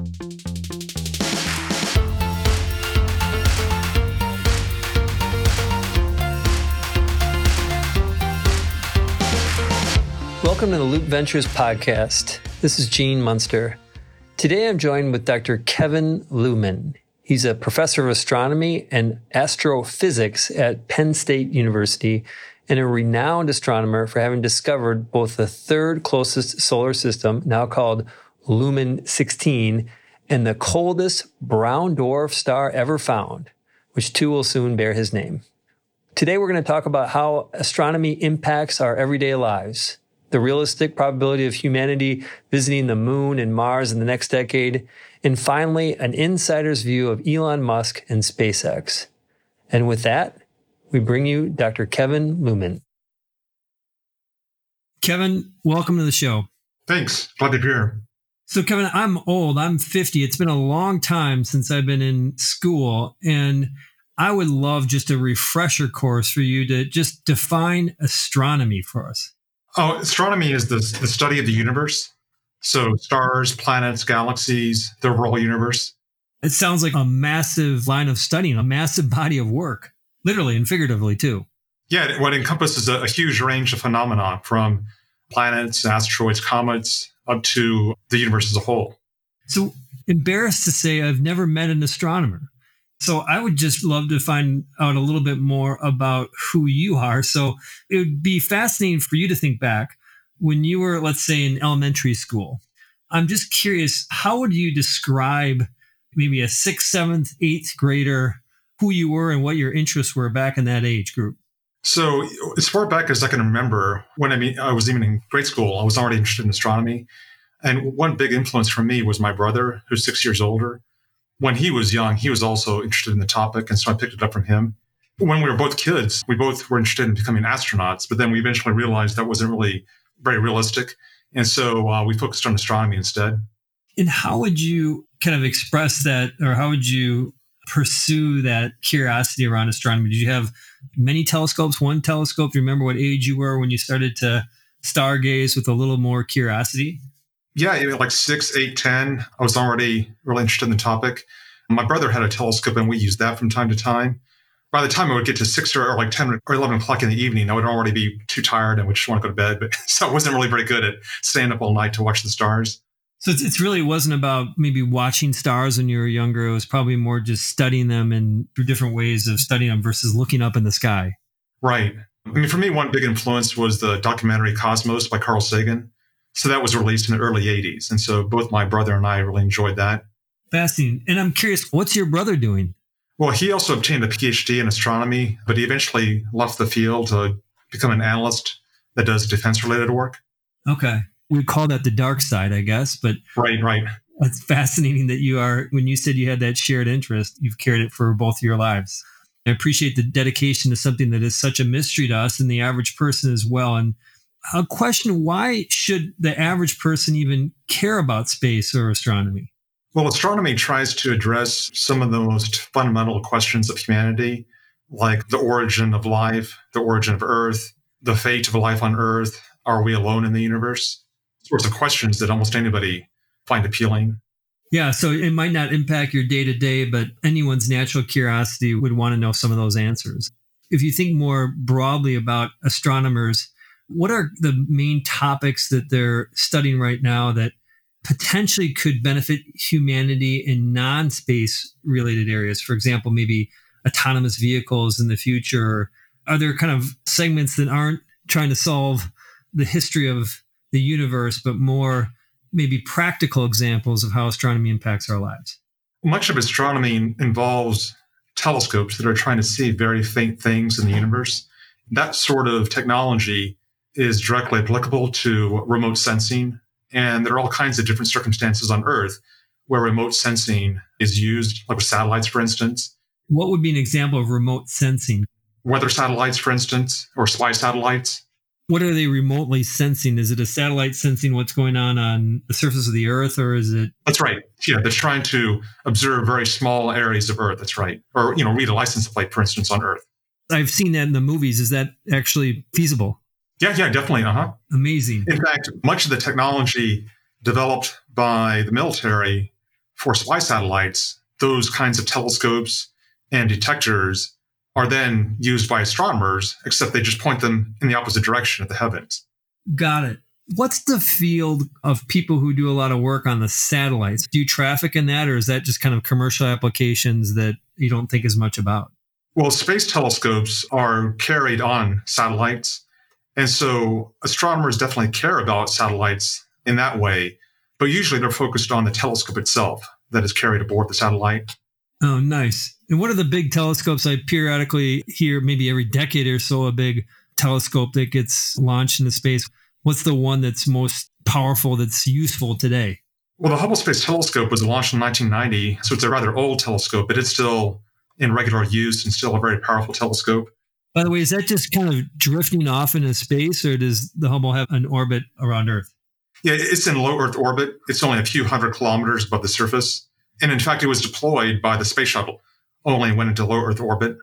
Welcome to the Loop Ventures podcast. This is Gene Munster. Today I'm joined with Dr. Kevin Luhman. He's a professor of astronomy and astrophysics at Penn State University and a renowned astronomer for having discovered both the third closest solar system, now called Luhman 16, and the coldest brown dwarf star ever found, which too will soon bear his name. Today we're going to talk about how astronomy impacts our everyday lives the realistic probability of humanity visiting the moon and Mars in the next decade, and finally, an insider's view of Elon Musk and SpaceX. And with that, we bring you Dr. Kevin Luhman. Kevin, welcome to the show. Thanks. Glad to be here. So, Kevin, I'm old. I'm 50. It's been a long time since I've been in school. And I would love just a refresher course for you to just define astronomy for us. Oh, astronomy is the, the study of the universe. So stars, planets, galaxies, the overall universe. It sounds like a massive line of studying, a massive body of work, literally and figuratively too. Yeah, what encompasses a, a huge range of phenomena from planets, asteroids, comets, up to the universe as a whole. So embarrassed to say I've never met an astronomer. So I would just love to find out a little bit more about who you are. So it would be fascinating for you to think back when you were, let's say, in elementary school. I'm just curious, how would you describe maybe a sixth, seventh, eighth grader, who you were and what your interests were back in that age group? So as far back as I can remember, when I mean I was even in grade school, I was already interested in astronomy. And one big influence for me was my brother, who's six years older when he was young, he was also interested in the topic. And so I picked it up from him. When we were both kids, we both were interested in becoming astronauts, but then we eventually realized that wasn't really very realistic. And so uh, we focused on astronomy instead. And how would you kind of express that, or how would you pursue that curiosity around astronomy? Did you have many telescopes, one telescope? Do you remember what age you were when you started to stargaze with a little more curiosity? Yeah, like six, eight, ten. I was already really interested in the topic. My brother had a telescope and we used that from time to time. By the time I would get to six or, or like 10 or 11 o'clock in the evening, I would already be too tired and would just want to go to bed. But so I wasn't really very good at staying up all night to watch the stars. So it's, it's really wasn't about maybe watching stars when you were younger. It was probably more just studying them and through different ways of studying them versus looking up in the sky. Right. I mean, for me, one big influence was the documentary Cosmos by Carl Sagan. So that was released in the early 80s. And so both my brother and I really enjoyed that. Fascinating. And I'm curious, what's your brother doing? Well, he also obtained a PhD in astronomy, but he eventually left the field to become an analyst that does defense related work. Okay. We call that the dark side, I guess, but Right, right. It's fascinating that you are when you said you had that shared interest, you've carried it for both your lives. I appreciate the dedication to something that is such a mystery to us and the average person as well. And a question why should the average person even care about space or astronomy? Well, astronomy tries to address some of the most fundamental questions of humanity, like the origin of life, the origin of Earth, the fate of life on Earth. Are we alone in the universe? Sorts of questions that almost anybody find appealing. Yeah, so it might not impact your day to day, but anyone's natural curiosity would want to know some of those answers. If you think more broadly about astronomers, what are the main topics that they're studying right now that potentially could benefit humanity in non space related areas? For example, maybe autonomous vehicles in the future. Are there kind of segments that aren't trying to solve the history of the universe, but more maybe practical examples of how astronomy impacts our lives? Much of astronomy involves telescopes that are trying to see very faint things in the universe. That sort of technology is directly applicable to remote sensing. And there are all kinds of different circumstances on Earth where remote sensing is used, like with satellites, for instance. What would be an example of remote sensing? Weather satellites, for instance, or spy satellites. What are they remotely sensing? Is it a satellite sensing what's going on on the surface of the Earth, or is it? That's right. Yeah, they're trying to observe very small areas of Earth. That's right. Or you know, read a license plate, for instance, on Earth. I've seen that in the movies. Is that actually feasible? Yeah, yeah, definitely. Uh huh. Amazing. In fact, much of the technology developed by the military for spy satellites, those kinds of telescopes and detectors are then used by astronomers, except they just point them in the opposite direction at the heavens. Got it. What's the field of people who do a lot of work on the satellites? Do you traffic in that, or is that just kind of commercial applications that you don't think as much about? Well, space telescopes are carried on satellites. And so astronomers definitely care about satellites in that way, but usually they're focused on the telescope itself that is carried aboard the satellite. Oh, nice. And what are the big telescopes? I periodically hear maybe every decade or so a big telescope that gets launched into space. What's the one that's most powerful that's useful today? Well, the Hubble Space Telescope was launched in 1990, so it's a rather old telescope, but it's still in regular use and still a very powerful telescope. By the way, is that just kind of drifting off into space, or does the Hubble have an orbit around Earth? Yeah, it's in low Earth orbit. It's only a few hundred kilometers above the surface. And in fact, it was deployed by the space shuttle, only went into low Earth orbit.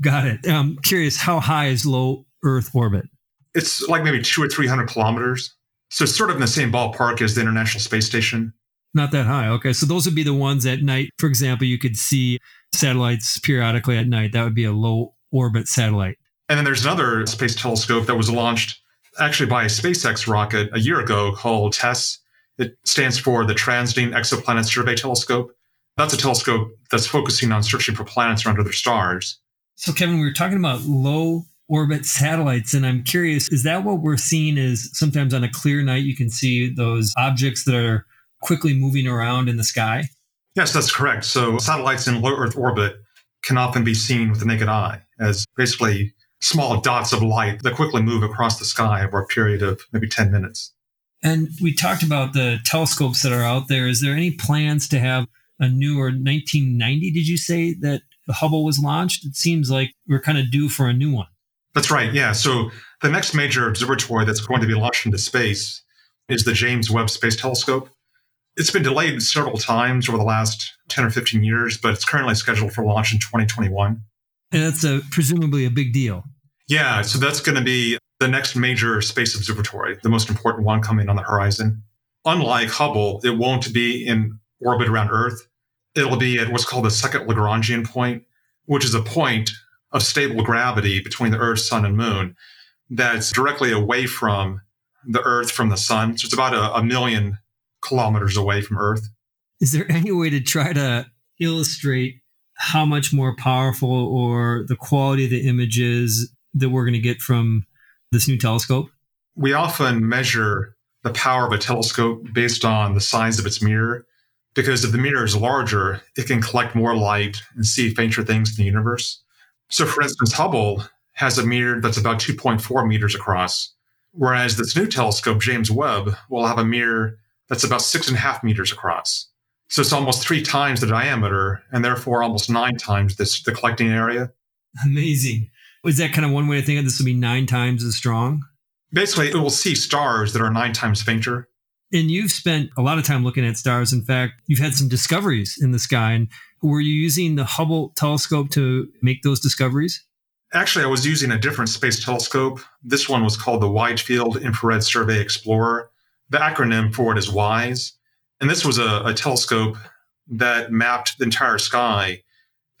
Got it. I'm curious, how high is low Earth orbit? It's like maybe two or 300 kilometers. So it's sort of in the same ballpark as the International Space Station. Not that high. Okay. So those would be the ones at night. For example, you could see satellites periodically at night. That would be a low orbit satellite. And then there's another space telescope that was launched actually by a SpaceX rocket a year ago called TESS. It stands for the Transiting Exoplanet Survey Telescope. That's a telescope that's focusing on searching for planets around other stars. So, Kevin, we were talking about low orbit satellites, and I'm curious is that what we're seeing? Is sometimes on a clear night, you can see those objects that are quickly moving around in the sky? Yes, that's correct. So, satellites in low Earth orbit can often be seen with the naked eye as basically small dots of light that quickly move across the sky over a period of maybe 10 minutes. And we talked about the telescopes that are out there. Is there any plans to have a newer 1990, did you say, that Hubble was launched? It seems like we're kind of due for a new one. That's right. Yeah. So the next major observatory that's going to be launched into space is the James Webb Space Telescope. It's been delayed several times over the last 10 or 15 years, but it's currently scheduled for launch in 2021. And that's a, presumably a big deal. Yeah, so that's going to be the next major space observatory, the most important one coming on the horizon. Unlike Hubble, it won't be in orbit around Earth. It'll be at what's called the second Lagrangian point, which is a point of stable gravity between the Earth, Sun, and Moon that's directly away from the Earth from the Sun. So it's about a, a million kilometers away from Earth. Is there any way to try to illustrate how much more powerful or the quality of the images that we're going to get from this new telescope? We often measure the power of a telescope based on the size of its mirror, because if the mirror is larger, it can collect more light and see fainter things in the universe. So, for instance, Hubble has a mirror that's about 2.4 meters across, whereas this new telescope, James Webb, will have a mirror that's about six and a half meters across. So it's almost three times the diameter and therefore almost nine times this, the collecting area. Amazing. Is that kind of one way to think of this will be nine times as strong? Basically, it will see stars that are nine times fainter. And you've spent a lot of time looking at stars. In fact, you've had some discoveries in the sky. And were you using the Hubble telescope to make those discoveries? Actually, I was using a different space telescope. This one was called the Wide Field Infrared Survey Explorer. The acronym for it is WISE. And this was a, a telescope that mapped the entire sky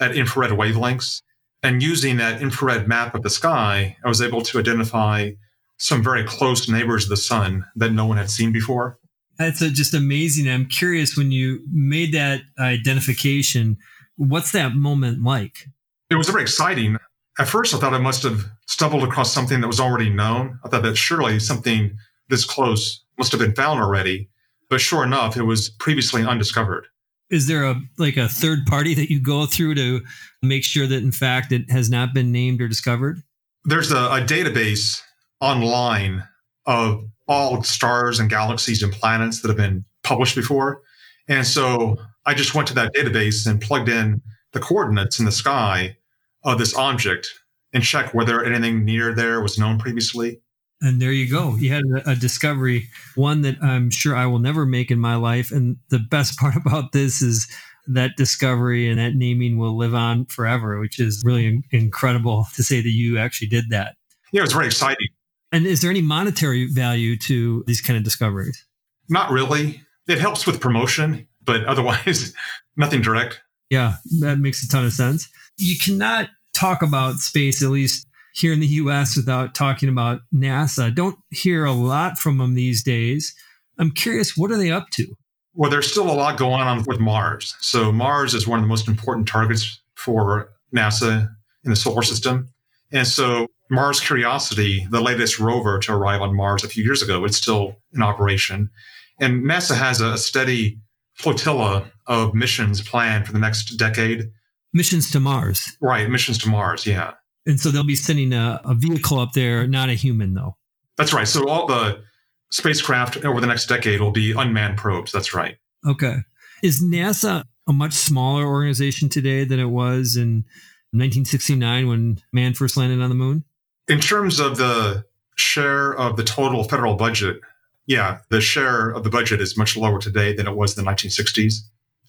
at infrared wavelengths. And using that infrared map of the sky, I was able to identify some very close neighbors of the sun that no one had seen before. That's just amazing. I'm curious when you made that identification, what's that moment like? It was very exciting. At first, I thought I must have stumbled across something that was already known. I thought that surely something this close must have been found already. But sure enough, it was previously undiscovered is there a like a third party that you go through to make sure that in fact it has not been named or discovered there's a, a database online of all stars and galaxies and planets that have been published before and so i just went to that database and plugged in the coordinates in the sky of this object and checked whether anything near there was known previously and there you go. You had a, a, discovery, one that I'm sure I will never make in my life. And the best part about this is that discovery and that naming will live on forever, which is really incredible to say that you actually did that. Yeah, it was very exciting. And is there any monetary value to these kind of discoveries? Not really. It helps with promotion. but otherwise, nothing direct. Yeah, that makes a ton of sense. You cannot talk about space, at least here in the US, without talking about NASA. Don't hear a lot from them these days. I'm curious, what are they up to? Well, there's still a lot going on with Mars. So, Mars is one of the most important targets for NASA in the solar system. And so, Mars Curiosity, the latest rover to arrive on Mars a few years ago, it's still in operation. And NASA has a steady flotilla of missions planned for the next decade. Missions to Mars. Right, missions to Mars, yeah. And so they'll be sending a, a vehicle up there, not a human, though. That's right. So all the spacecraft over the next decade will be unmanned probes. That's right. Okay. Is NASA a much smaller organization today than it was in 1969 when man first landed on the moon? In terms of the share of the total federal budget, yeah, the share of the budget is much lower today than it was in the 1960s.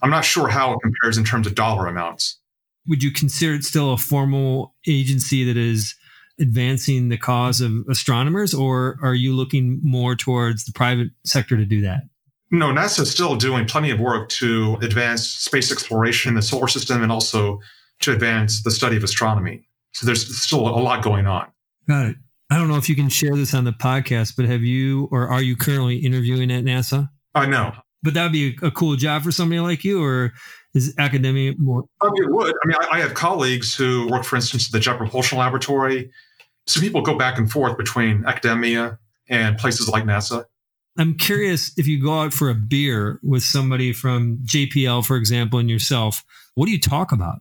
I'm not sure how it compares in terms of dollar amounts. Would you consider it still a formal agency that is advancing the cause of astronomers, or are you looking more towards the private sector to do that? No, NASA is still doing plenty of work to advance space exploration in the solar system and also to advance the study of astronomy. So there's still a lot going on. Got it. I don't know if you can share this on the podcast, but have you or are you currently interviewing at NASA? I know. But that would be a, cool job for somebody like you, or is academia more? I mean, it would. I mean, I, I have colleagues who work, for instance, at the Jet Propulsion Laboratory. So people go back and forth between academia and places like NASA. I'm curious if you go out for a beer with somebody from JPL, for example, and yourself, what do you talk about?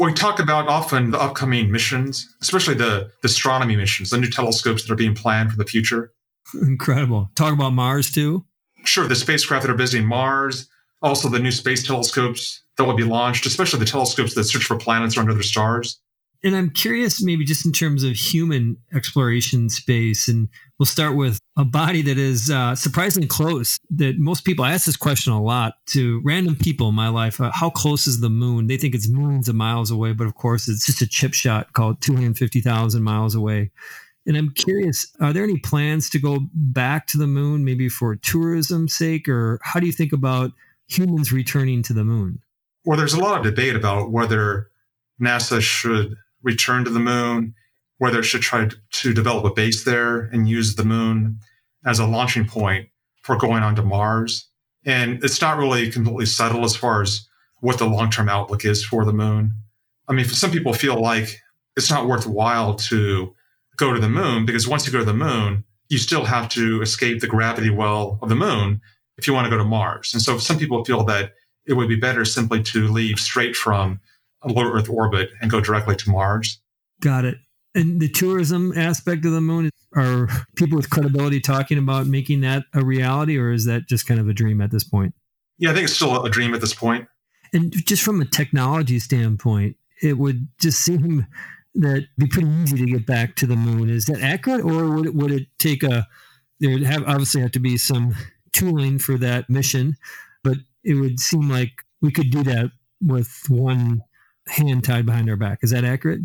We talk about often the upcoming missions, especially the, the astronomy missions, the new telescopes that are being planned for the future. Incredible. Talk about Mars too? Sure, the spacecraft that are visiting Mars, also the new space telescopes that will be launched, especially the telescopes that search for planets under other stars. And I'm curious, maybe just in terms of human exploration space, and we'll start with a body that is uh, surprisingly close. That most people I ask this question a lot to random people in my life: uh, How close is the moon? They think it's millions of miles away, but of course, it's just a chip shot called 250,000 miles away. And I'm curious: Are there any plans to go back to the moon, maybe for tourism's sake, or how do you think about humans returning to the moon? Well, there's a lot of debate about whether NASA should return to the moon, whether it should try to develop a base there and use the moon as a launching point for going on to Mars. And it's not really completely settled as far as what the long term outlook is for the moon. I mean, some people feel like it's not worthwhile to go to the moon because once you go to the moon, you still have to escape the gravity well of the moon if you want to go to Mars. And so some people feel that it would be better simply to leave straight from a low Earth orbit and go directly to Mars. Got it. And the tourism aspect of the moon, are people with credibility talking about making that a reality, or is that just kind of a dream at this point? Yeah, I think it's still a dream at this point. And just from a technology standpoint, it would just seem that be pretty easy to get back to the moon. Is that accurate, or would it, would it take a? There would have obviously have to be some tooling for that mission, but it would seem like we could do that with one hand tied behind our back. Is that accurate?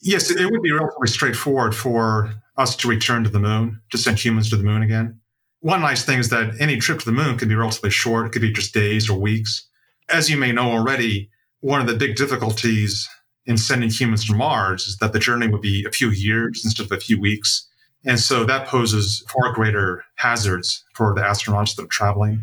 Yes, it would be relatively straightforward for us to return to the moon, to send humans to the moon again. One nice thing is that any trip to the moon can be relatively short. It could be just days or weeks. As you may know already, one of the big difficulties in sending humans to Mars is that the journey would be a few years instead of a few weeks. And so that poses far greater hazards for the astronauts that are traveling.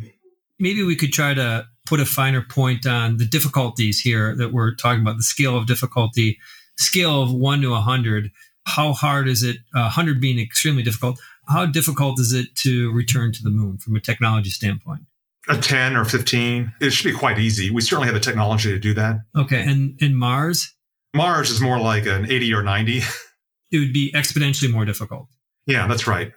Maybe we could try to put a finer point on the difficulties here that we're talking about, the scale of difficulty, scale of one to a 100. How hard is it, uh, 100 being extremely difficult? How difficult is it to return to the moon from a technology standpoint? A 10 or 15. It should be quite easy. We certainly have the technology to do that. Okay. And, and Mars? Mars is more like an 80 or 90. It would be exponentially more difficult. Yeah, that's right.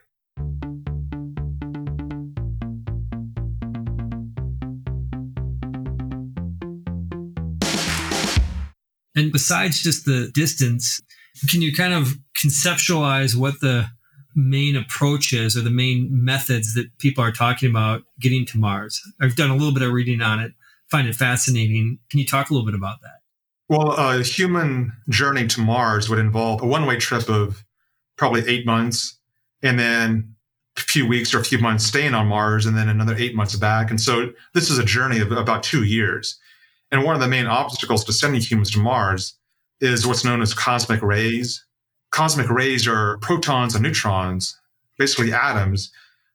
Besides just the distance, can you kind of conceptualize what the main approach is or the main methods that people are talking about getting to Mars? I've done a little bit of reading on it, find it fascinating. Can you talk a little bit about that? Well, uh, a human journey to Mars would involve a one way trip of probably eight months and then a few weeks or a few months staying on Mars and then another eight months back. And so this is a journey of about two years. And one of the main obstacles to sending humans to Mars is what's known as cosmic rays. Cosmic rays are protons and neutrons, basically atoms,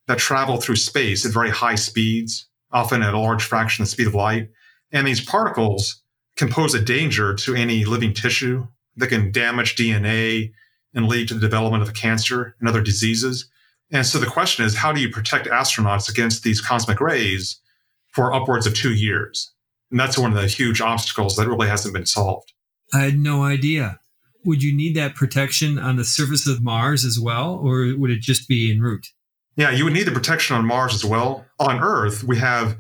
that travel through space at very high speeds, often at a large fraction of the speed of light. And these particles can pose a danger to any living tissue that can damage DNA and lead to the development of cancer and other diseases. And so the question is, how do you protect astronauts against these cosmic rays for upwards of two years? And that's one of the huge obstacles that really hasn't been solved. I had no idea. Would you need that protection on the surface of Mars as well, or would it just be en route? Yeah, you would need the protection on Mars as well. On Earth, we have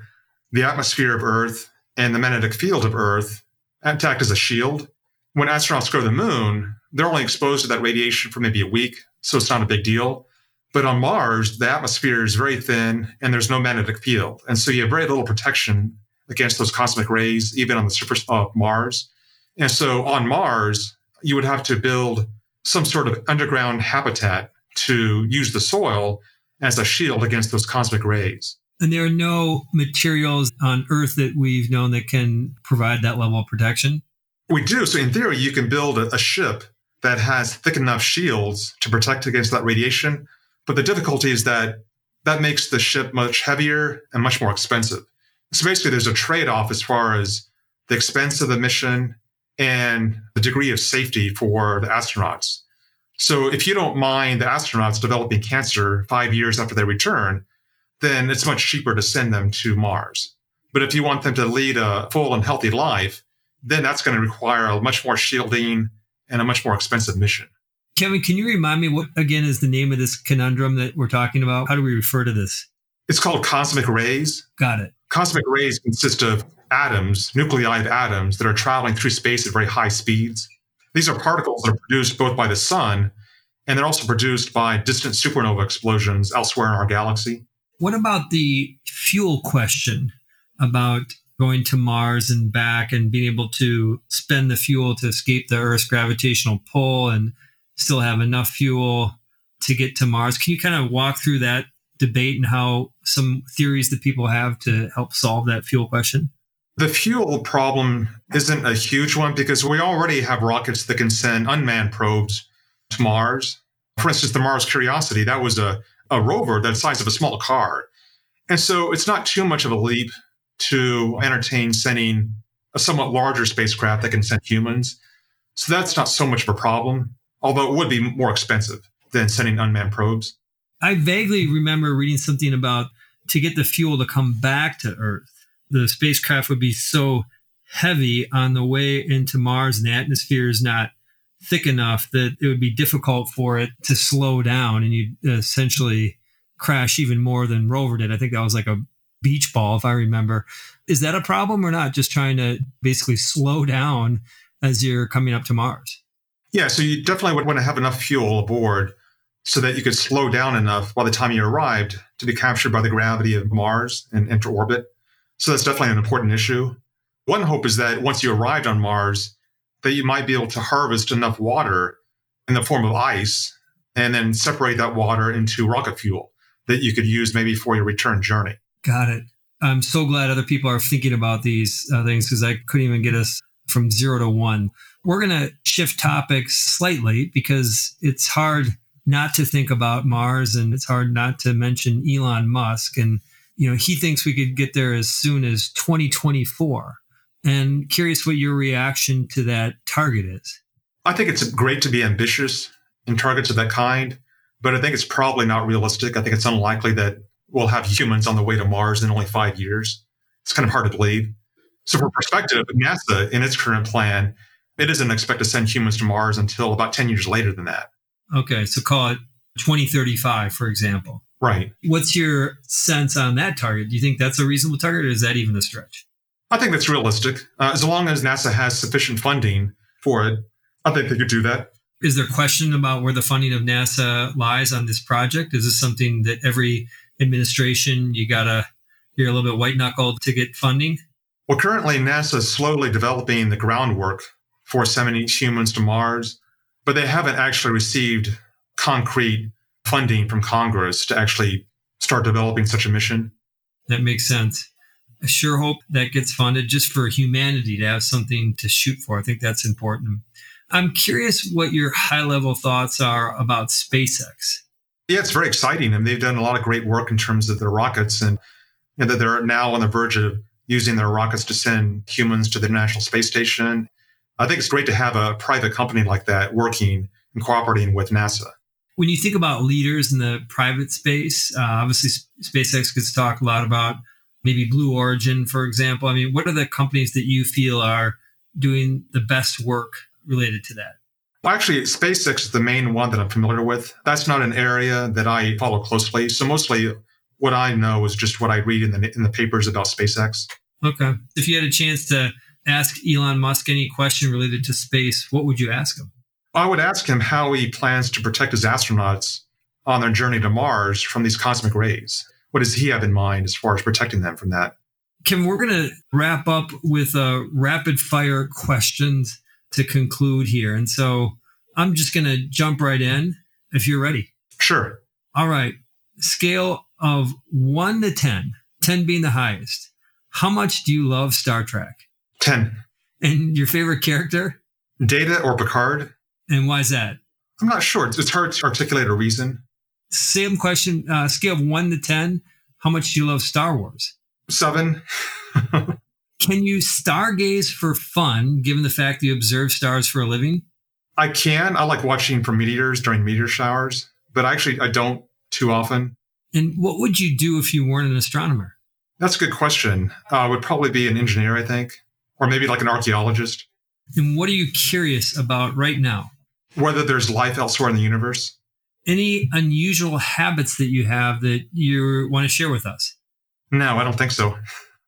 the atmosphere of Earth and the magnetic field of Earth act as a shield. When astronauts go to the moon, they're only exposed to that radiation for maybe a week, so it's not a big deal. But on Mars, the atmosphere is very thin and there's no magnetic field. And so you have very little protection against those cosmic rays, even on the surface of Mars. And so on Mars, you would have to build some sort of underground habitat to use the soil as a shield against those cosmic rays. And there are no materials on Earth that we've known that can provide that level of protection? We do. So, in theory, you can build a, a ship that has thick enough shields to protect against that radiation. But the difficulty is that that makes the ship much heavier and much more expensive. So, basically, there's a trade off as far as the expense of the mission and the degree of safety for the astronauts. So if you don't mind the astronauts developing cancer five years after they return, then it's much cheaper to send them to Mars. But if you want them to lead a full and healthy life, then that's going to require a much more shielding and a much more expensive mission. Kevin, can you remind me what again is the name of this conundrum that we're talking about? How do we refer to this? It's called cosmic rays. Got it. Cosmic rays consist of atoms, nuclei of atoms that are traveling through space at very high speeds. These are particles that are produced both by the sun and they're also produced by distant supernova explosions elsewhere in our galaxy. What about the fuel question about going to Mars and back and being able to spend the fuel to escape the Earth's gravitational pull and still have enough fuel to get to Mars? Can you kind of walk through that debate and how some theories that people have to help solve that fuel question? The fuel problem isn't a huge one because we already have rockets that can send unmanned probes to Mars. For instance, the Mars Curiosity, that was a, a rover the size of a small car. And so it's not too much of a leap to entertain sending a somewhat larger spacecraft that can send humans. So that's not so much of a problem, although it would be more expensive than sending unmanned probes. I vaguely remember reading something about to get the fuel to come back to Earth the spacecraft would be so heavy on the way into Mars and the atmosphere is not thick enough that it would be difficult for it to slow down and you'd essentially crash even more than rover did. I think that was like a beach ball, if I remember. Is that a problem or not? Just trying to basically slow down as you're coming up to Mars? Yeah, so you definitely would want to have enough fuel aboard so that you could slow down enough by the time you arrived to be captured by the gravity of Mars and enter orbit. So that's definitely an important issue. One hope is that once you arrived on Mars, that you might be able to harvest enough water in the form of ice and then separate that water into rocket fuel that you could use maybe for your return journey. Got it. I'm so glad other people are thinking about these uh, things because I couldn't even get us from zero to one. We're going to shift topics slightly because it's hard not to think about Mars and it's hard not to mention Elon Musk. And you know, he thinks we could get there as soon as 2024. And curious what your reaction to that target is. I think it's great to be ambitious in targets of that kind, but I think it's probably not realistic. I think it's unlikely that we'll have humans on the way to Mars in only five years. It's kind of hard to believe. So, for perspective, NASA, in its current plan, it doesn't expect to send humans to Mars until about 10 years later than that. Okay, so call it 2035, for example. Right. What's your sense on that target? Do you think that's a reasonable target or is that even a stretch? I think that's realistic. Uh, as long as NASA has sufficient funding for it, I think they could do that. Is there question about where the funding of NASA lies on this project? Is this something that every administration you gotta you're a little bit white knuckled to get funding? Well, currently NASA is slowly developing the groundwork for sending humans to Mars, but they haven't actually received concrete funding from Congress to actually start developing such a mission. That makes sense. I sure hope that gets funded just for humanity to have something to shoot for. I think that's important. I'm curious what your high level thoughts are about SpaceX. Yeah, it's very exciting. And they've done a lot of great work in terms of their rockets and you know, that they're now on the verge of using their rockets to send humans to the International Space Station. I think it's great to have a private company like that working and cooperating with NASA. When you think about leaders in the private space, uh, obviously SpaceX gets talk a lot about maybe Blue Origin, for example. I mean, what are the companies that you feel are doing the best work related to that? Well, actually, SpaceX is the main one that I'm familiar with. That's not an area that I follow closely. So mostly what I know is just what I read in the, in the papers about SpaceX. Okay. If you had a chance to ask Elon Musk any question related to space, what would you ask him? I would ask him how he plans to protect his astronauts on their journey to Mars from these cosmic rays. What does he have in mind as far as protecting them from that? Kim, we're going to wrap up with a rapid fire questions to conclude here. And so I'm just going to jump right in if you're ready. Sure. All right. Scale of one to 10, 10 being the highest. How much do you love Star Trek? 10. And your favorite character? Data or Picard? And why is that? I'm not sure. It's hard to articulate a reason. Same question, uh, scale of one to 10. How much do you love Star Wars? Seven. Can you stargaze for fun, given the fact that you observe stars for a living? I can. I like watching for meteors during meteor showers, but actually, I don't too often. And what would you do if you weren't an astronomer? That's a good question. Uh, I would probably be an engineer, I think, or maybe like an archaeologist. And what are you curious about right now? Whether there's life elsewhere in the universe. Any unusual habits that you have that you want to share with us? No, I don't think so.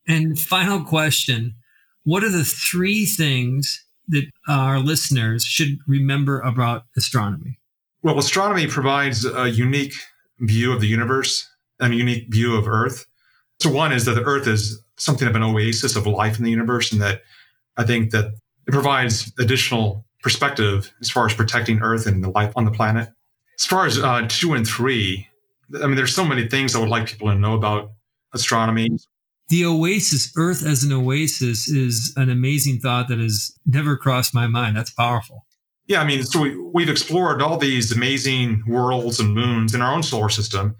And final question What are the three things that our listeners should remember about astronomy? Well, astronomy provides a unique view of the universe and a unique view of Earth. So, one is that the Earth is something of an oasis of life in the universe, and that I think that it provides additional perspective as far as protecting Earth and the life on the planet. As far as uh, two and three, I mean, there's so many things I would like people to know about astronomy the oasis, Earth as an oasis, is an amazing thought that has never crossed my mind. That's powerful. Yeah, I mean, so we, we've explored all these amazing worlds and moons in our own solar system,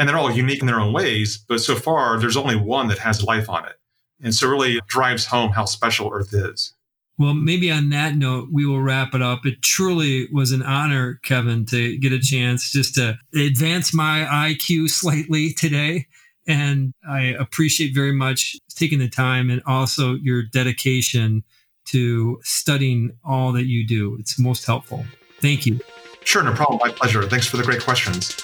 and they're all unique in their own ways. But so far, there's only one that has life on it. And so, really, it drives home how special Earth is. Well, maybe on that note, we will wrap it up. It truly was an honor, Kevin, to get a chance just to advance my IQ slightly today and I appreciate very much taking the time and also your dedication to studying all that you do. It's most helpful. Thank you. Sure, no problem. My pleasure. Thanks for the great questions.